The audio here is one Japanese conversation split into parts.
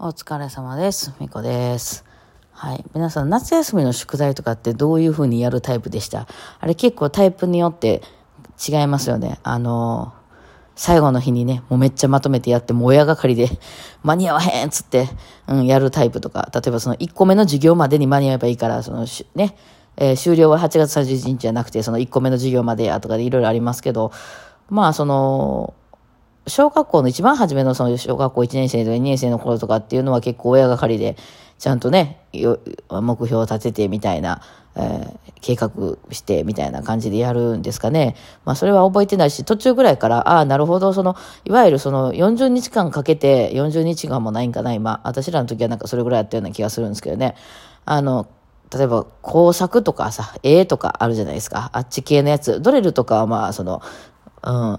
お疲れ様です。みこです。はい。皆さん、夏休みの宿題とかってどういう風にやるタイプでした？あれ結構タイプによって違いますよね。あの最後の日にね、もうめっちゃまとめてやって、もう親がかりで間に合わへんっつって、うん、やるタイプとか、例えばその1個目の授業までに間に合えばいいから、その、ね、えー終了は8月31日じゃなくて、その1個目の授業までやとかでいろいろありますけど、まあその、小学校の一番初めのその小学校1年生とか2年生の頃とかっていうのは結構親がかりで、ちゃんとね、目標を立ててみたいな、えー計画してみたいな感じでやるんですかね。まあそれは覚えてないし、途中ぐらいから、ああ、なるほど、その、いわゆるその40日間かけて、40日間もないんかな、今。私らの時はなんかそれぐらいやったような気がするんですけどね。あの、例えば工作とかさ、絵とかあるじゃないですか。あっち系のやつ。ドレルとかはまあ、その、うん。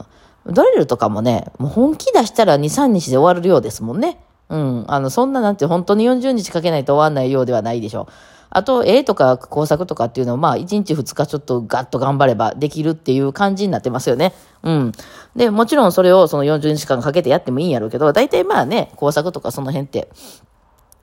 ドレルとかもね、もう本気出したら2、3日で終わるようですもんね。うん。あの、そんななんて本当に40日かけないと終わんないようではないでしょう。あと、絵とか工作とかっていうのは、まあ、1日2日ちょっとガッと頑張ればできるっていう感じになってますよね。うん。で、もちろんそれをその40日間かけてやってもいいんやろうけど、大体まあね、工作とかその辺って、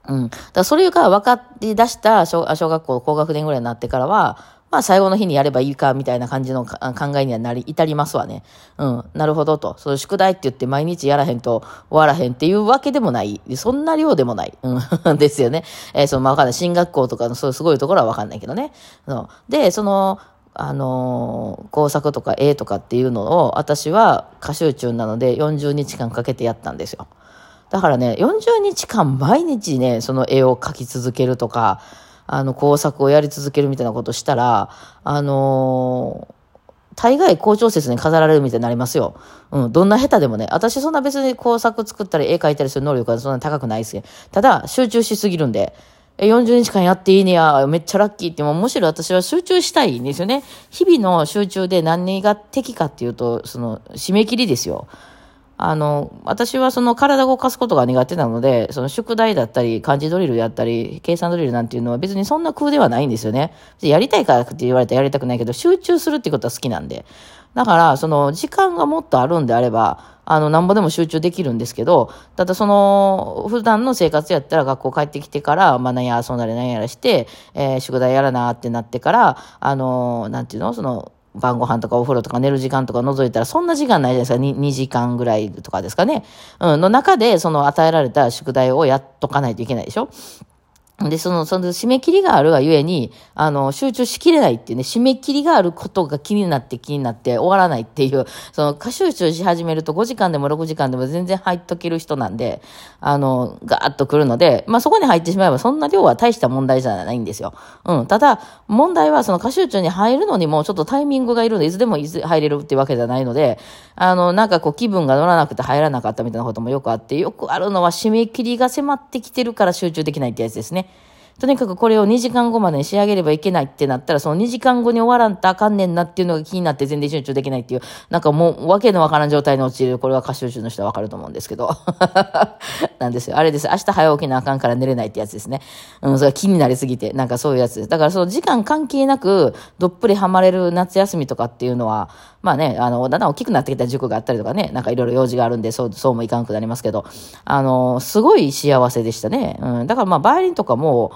うん。だからそれが分かり出した小小学校高学年ぐらいになってからは、まあ最後の日にやればいいかみたいな感じの考えにはなり、至りますわね。うん。なるほどと。そういう宿題って言って毎日やらへんと終わらへんっていうわけでもない。そんな量でもない。うん。ですよね。えーそのまあわかんない。進学校とかのそうすごいところはわかんないけどね。そで、その、あの工作とか絵とかっていうのを私は歌集中なので40日間かけてやったんですよ。だからね、40日間毎日ね、その絵を描き続けるとか、あの、工作をやり続けるみたいなことしたら、あの大概校長説に飾られるみたいになりますよ。うん、どんな下手でもね。私そんな別に工作作ったり絵描いたりする能力はそんなに高くないですけど。ただ、集中しすぎるんで。40日間やっていいねや、めっちゃラッキーって、もうむしろ私は集中したいんですよね。日々の集中で何が敵かっていうと、その、締め切りですよ。あの、私はその体を動かすことが苦手なので、その宿題だったり、漢字ドリルやったり、計算ドリルなんていうのは別にそんな空ではないんですよね。やりたいからって言われたらやりたくないけど、集中するってことは好きなんで。だから、その、時間がもっとあるんであれば、あの、なんぼでも集中できるんですけど、ただその、普段の生活やったら学校帰ってきてから、まあ、何や遊んだり何やらして、えー宿題やらなってなってから、あの、なんていうの？その、晩ご飯とかお風呂とか寝る時間とか覗いたらそんな時間ないじゃないですか。2, 2時間ぐらいとかですかね。うん、の中でその与えられた宿題をやっとかないといけないでしょ。で、その、その締め切りがあるがゆえに、あの、集中しきれないっていうね、締め切りがあることが気になって気になって終わらないっていう、その、過集中し始めると5時間でも6時間でも全然入っとける人なんで、あの、ガーッと来るので、まあそこに入ってしまえばそんな量は大した問題じゃないんですよ。うん。ただ、問題はその過集中に入るのにもちょっとタイミングがいるので、いつでも入れるっていうわけじゃないので、あの、なんかこう気分が乗らなくて入らなかったみたいなこともよくあって、よくあるのは締め切りが迫ってきてるから集中できないってやつですね。とにかくこれを2時間後までに仕上げればいけないってなったら、その2時間後に終わらんとあかんねんなっていうのが気になって全然集中できないっていう、なんかもうわけのわからん状態に陥る、これは過集中の人はわかると思うんですけど。なんですよ。あれです。明日早起きなあかんから寝れないってやつですね。うん、それ気になりすぎて、なんかそういうやつです。だからその時間関係なく、どっぷりハマれる夏休みとかっていうのは、まあね、あの、だんだん大きくなってきた塾があったりとかね、なんかいろいろ用事があるんで、そう、そうもいかんくなりますけど、あの、すごい幸せでしたね。うん、だからまあ、バイオリンとかも、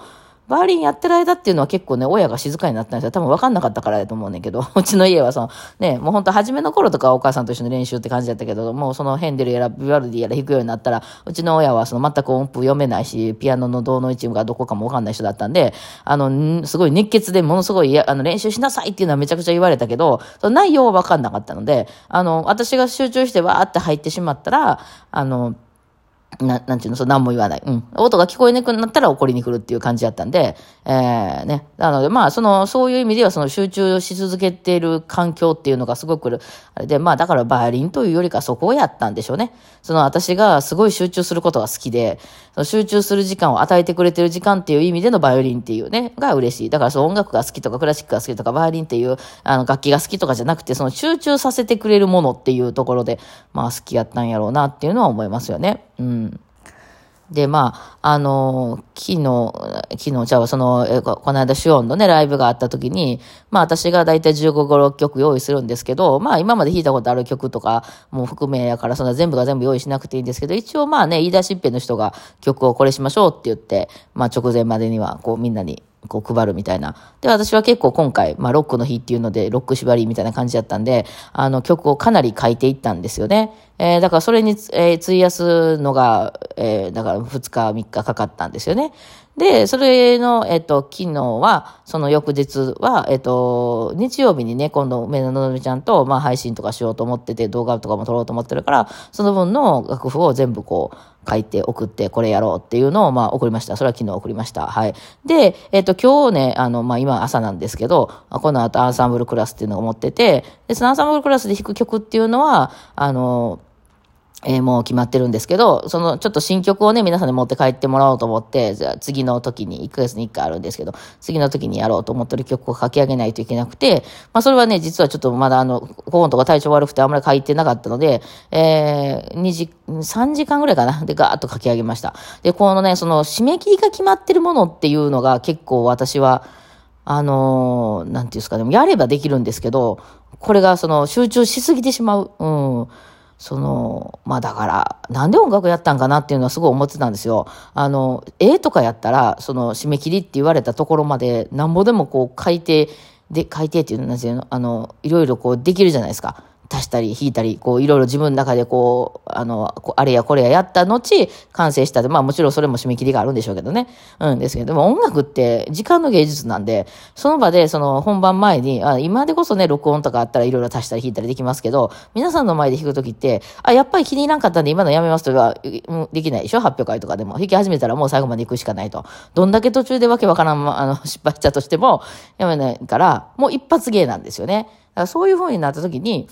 バイオリンやってる間っていうのは結構ね、親が静かになったんですよ。多分分かんなかったからだと思うねんけど、うちの家はその、ね、もう本当初めの頃とかお母さんと一緒に練習って感じだったけど、もうそのヘンデルやらビワルディやら弾くようになったら、うちの親はその全く音符読めないし、ピアノのどの位置がどこかも分かんない人だったんで、あの、すごい熱血でものすごいあの練習しなさいっていうのはめちゃくちゃ言われたけど、その内容は分かんなかったので、あの、私が集中してわーって入ってしまったら、あの、な、なんていうの、そう、何も言わない。うん。音が聞こえなくなったら怒りに来るっていう感じだったんで、えー、ね。なので、まあ、その、そういう意味では、その集中し続けている環境っていうのがすごく、あれで、まあ、だからバイオリンというよりかそこをやったんでしょうね。その、私がすごい集中することが好きで、その集中する時間を与えてくれてる時間っていう意味でのバイオリンっていうね、が嬉しい。だから、その音楽が好きとか、クラシックが好きとか、バイオリンっていう、あの、楽器が好きとかじゃなくて、その集中させてくれるものっていうところで、まあ、好きやったんやろうなっていうのは思いますよね。うん。で、まあ、あの、昨日、昨日、じゃあ、その、えこの間、シオンのね、ライブがあった時に、まあ、私がだいたい15、5、6曲用意するんですけど、まあ、今まで弾いたことある曲とかも含めやから、そんな全部が全部用意しなくていいんですけど、一応まあね、言い出しっぺの人が曲をこれしましょうって言って、まあ、直前までには、こう、みんなにこう配るみたいな。で、私は結構今回、まあロックの日っていうので、ロック縛りみたいな感じだったんで、あの曲をかなり書いていったんですよね。えー、だからそれに、えー、費やすのが、えー、だから2日3日かかったんですよね。で、それの、えっ、と、昨日は、その翌日は、えっ、と、日曜日にね、今度、梅田のぞみちゃんと、まあ、配信とかしようと思ってて、動画とかも撮ろうと思ってるから、その分の楽譜を全部こう、書いて送って、これやろうっていうのを、まあ、送りました。それは昨日送りました。はい。で、えっ、と、今日ね、あの、まあ、今朝なんですけど、この後アンサンブルクラスっていうのを持ってて、で、そのアンサンブルクラスで弾く曲っていうのは、あの、えー、もう決まってるんですけど、そのちょっと新曲をね、皆さんに持って帰ってもらおうと思って、じゃあ次の時に、1ヶ月に1回あるんですけど、次の時にやろうと思ってる曲を書き上げないといけなくて、まあそれはね、実はちょっとまだあの、ここのとこ体調悪くてあんまり書いてなかったので、えー、2時、3時間ぐらいかな、でガーッと書き上げました。で、このね、その締め切りが決まってるものっていうのが結構私は、あのー、なんていうんですかね、やればできるんですけど、これがその集中しすぎてしまう。うん。その、まあだから、なんで音楽やったんかなっていうのはすごい思ってたんですよ。あの、絵とかやったら、その締め切りって言われたところまで、なんぼでもこう書いて、で、書いてっていうのなんていうの、あの、いろいろこうできるじゃないですか。足したり引いたり、こういろいろ自分の中でこう、あの、あれやこれややった後、完成したで、まあもちろんそれも締め切りがあるんでしょうけどね。うんですけど、でも音楽って時間の芸術なんで、その場でその本番前に、あ今でこそね、録音とかあったらいろいろ足したり引いたりできますけど、皆さんの前で弾くときって、あ、やっぱり気に入らんかったんで今のやめますとは、できないでしょ？発表会とかでも。弾き始めたらもう最後まで行くしかないと。どんだけ途中でわけわからん、あの、失敗したとしても、やめないから、もう一発芸なんですよね。だからそういう風になった時に、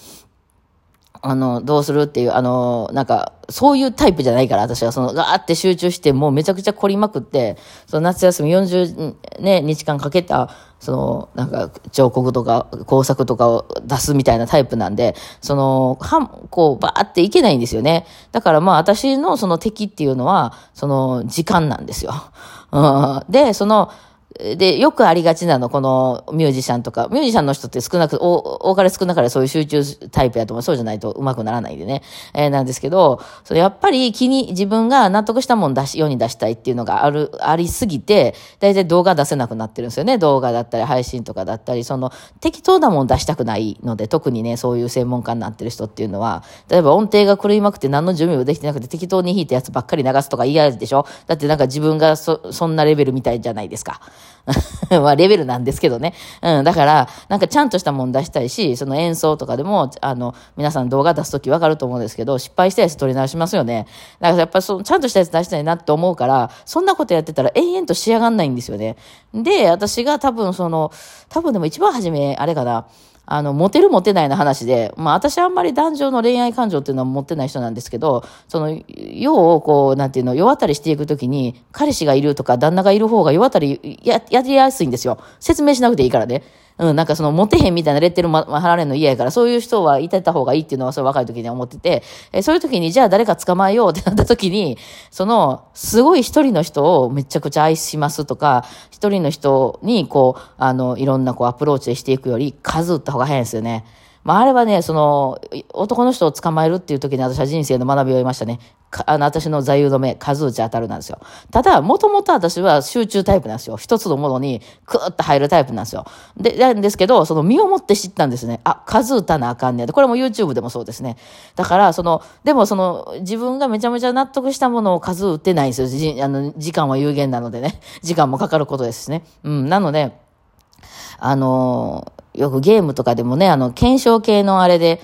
あの、どうするっていう、あの、なんか、そういうタイプじゃないから、私はその、ガーって集中して、もうめちゃくちゃ凝りまくって、その夏休み40、ね、日間かけた、その、なんか、彫刻とか工作とかを出すみたいなタイプなんで、その、はん、こう、バーっていけないんですよね。だからまあ、私のその敵っていうのは、その、時間なんですよ。うん、で、その、で、よくありがちなの、このミュージシャンとか、ミュージシャンの人って少なく、多かれ少なかれそういう集中タイプやと思う。そうじゃないと上手くならないんでね。えー、なんですけど、そやっぱり気に、自分が納得したもん出し、世に出したいっていうのがある、ありすぎて、だいたい動画出せなくなってるんですよね。動画だったり、配信とかだったり、その、適当なもん出したくないので、特にね、そういう専門家になってる人っていうのは、例えば音程が狂いまくって何の準備もできてなくて適当に弾いたやつばっかり流すとか嫌でしょだってなんか自分がそ、そんなレベルみたいじゃないですか。まあ、レベルなんですけどね。うん、だから、なんかちゃんとしたもん出したいし、その演奏とかでも、あの、皆さん動画出すときわかると思うんですけど、失敗したやつ撮り直しますよね。だからやっぱその、ちゃんとしたやつ出したいなって思うから、そんなことやってたら延々と仕上がんないんですよね。で、私が多分その、多分でも一番初め、あれかな、あの、モテるモテないの話で、まあ私はあんまり男女の恋愛感情っていうのは持ってない人なんですけど、その、要をこう、なんていうの、世渡りしていくときに、彼氏がいるとか旦那がいる方が世渡りや、やりやすいんですよ。説明しなくていいからね。うん、なんかその、モテへんみたいなレッテルま、貼られるの嫌やから、そういう人はいてた方がいいっていうのは、それ若い時に思ってて、えそういう時に、じゃあ誰か捕まえようってなった時に、その、すごい一人の人をめちゃくちゃ愛しますとか、一人の人に、こう、あの、いろんなこう、アプローチしていくより、数打った方が早いんですよね。まあ、あれはね、その、男の人を捕まえるっていう時に私は人生の学びを得ましたね。あの、私の座右の目、数打ち当たるなんですよ。ただ、もともと私は集中タイプなんですよ。一つのものにクーッと入るタイプなんですよ。で、なんですけど、その身をもって知ったんですね。あ、数打たなあかんねや。これも YouTube でもそうですね。だから、その、でもその、自分がめちゃめちゃ納得したものを数打ってないんですよ。じあの時間は有限なのでね。時間もかかることですね。うん。なので、あのよくゲームとかでもね、あの、検証系のあれで、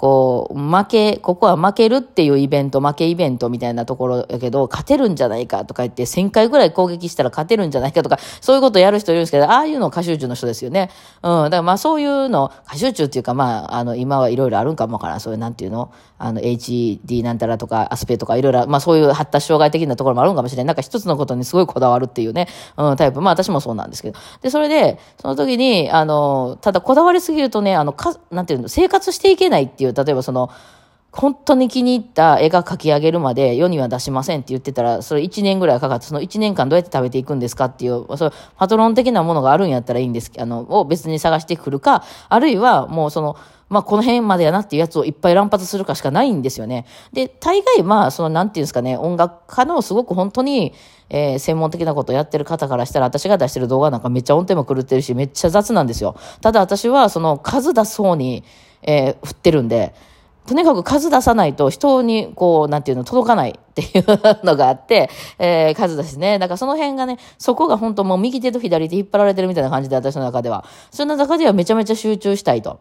こう、負け、ここは負けるっていうイベント、負けイベントみたいなところやけど、勝てるんじゃないかとか言って、1000回ぐらい攻撃したら勝てるんじゃないかとか、そういうことやる人いるんですけど、ああいうの歌集中の人ですよね。うん。だからまあそういうの、歌集中っていうかまあ、あの、今はいろいろあるんかもから。そういうなんていうの？あの、HD なんたらとか、アスペとかいろいろ、まあそういう発達障害的なところもあるんかもしれない。なんか一つのことにすごいこだわるっていうね、うん、タイプ。まあ私もそうなんですけど。で、それで、その時に、あの、ただこだわりすぎるとね、あの、か、なんていうの、生活していけないっていう、例えばその、本当に気に入った絵が描き上げるまで世には出しませんって言ってたら、それ1年ぐらいかかって、その1年間どうやって食べていくんですかっていう、そパトロン的なものがあるんやったらいいんですあの、を別に探してくるか、あるいはもうその、まあ、この辺までやなっていうやつをいっぱい乱発するかしかないんですよね。で、大概、まあ、その、なんていうんですかね、音楽家のすごく本当に、えー、専門的なことをやってる方からしたら、私が出してる動画なんかめっちゃ音程も狂ってるし、めっちゃ雑なんですよ。ただ私は、その、数出す方に、えー、振ってるんで、とにかく数出さないと人にこう、なんていうの、届かないっていうのがあって、えー、数だしね。だからその辺がね、そこが本当もう右手と左手引っ張られてるみたいな感じで私の中では。そんな中ではめちゃめちゃ集中したいと。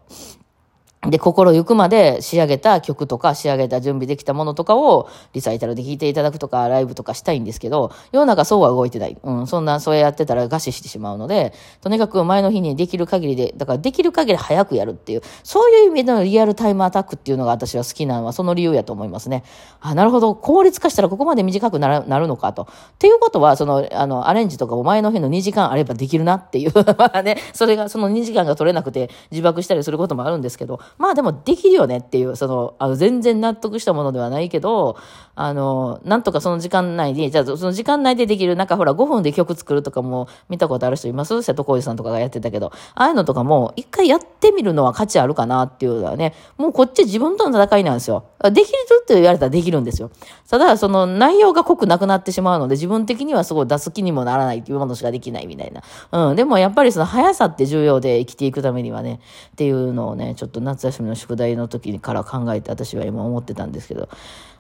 で、心ゆくまで仕上げた曲とか、仕上げた準備できたものとかを、リサイタルで聴いていただくとか、ライブとかしたいんですけど、世の中そうは動いてない。うん、そんな、それやってたら餓死してしまうので、とにかく前の日にできる限りで、だからできる限り早くやるっていう、そういう意味でのリアルタイムアタックっていうのが私は好きなのは、その理由やと思いますね。あ、なるほど、効率化したらここまで短くなるのかと。っていうことは、その、あの、アレンジとかも前の日の2時間あればできるなっていう、ま あね、それが、その2時間が取れなくて自爆したりすることもあるんですけど、まあでもできるよねっていう、その、あの、全然納得したものではないけど、あの、なんとかその時間内に、じゃあその時間内でできる、なんかほら5分で曲作るとかも見たことある人います？瀬戸康史さんとかがやってたけど、ああいうのとかも一回やってみるのは価値あるかなっていうのはね、もうこっち自分との戦いなんですよ。できるって言われたらできるんですよ。ただ、その内容が濃くなくなってしまうので、自分的にはすごい出す気にもならないっていうものしかできないみたいな。うん。でもやっぱりその速さって重要で生きていくためにはね、っていうのをね、ちょっと夏休みの宿題の時から考えて私は今思ってたんですけど、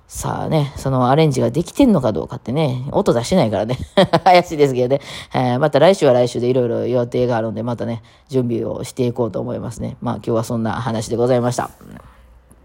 さあね、そのアレンジができてんのかどうかってね、音出してないからね、怪しいですけどね、えー、また来週は来週でいろいろ予定があるんで、またね、準備をしていこうと思いますね。まあ今日はそんな話でございました。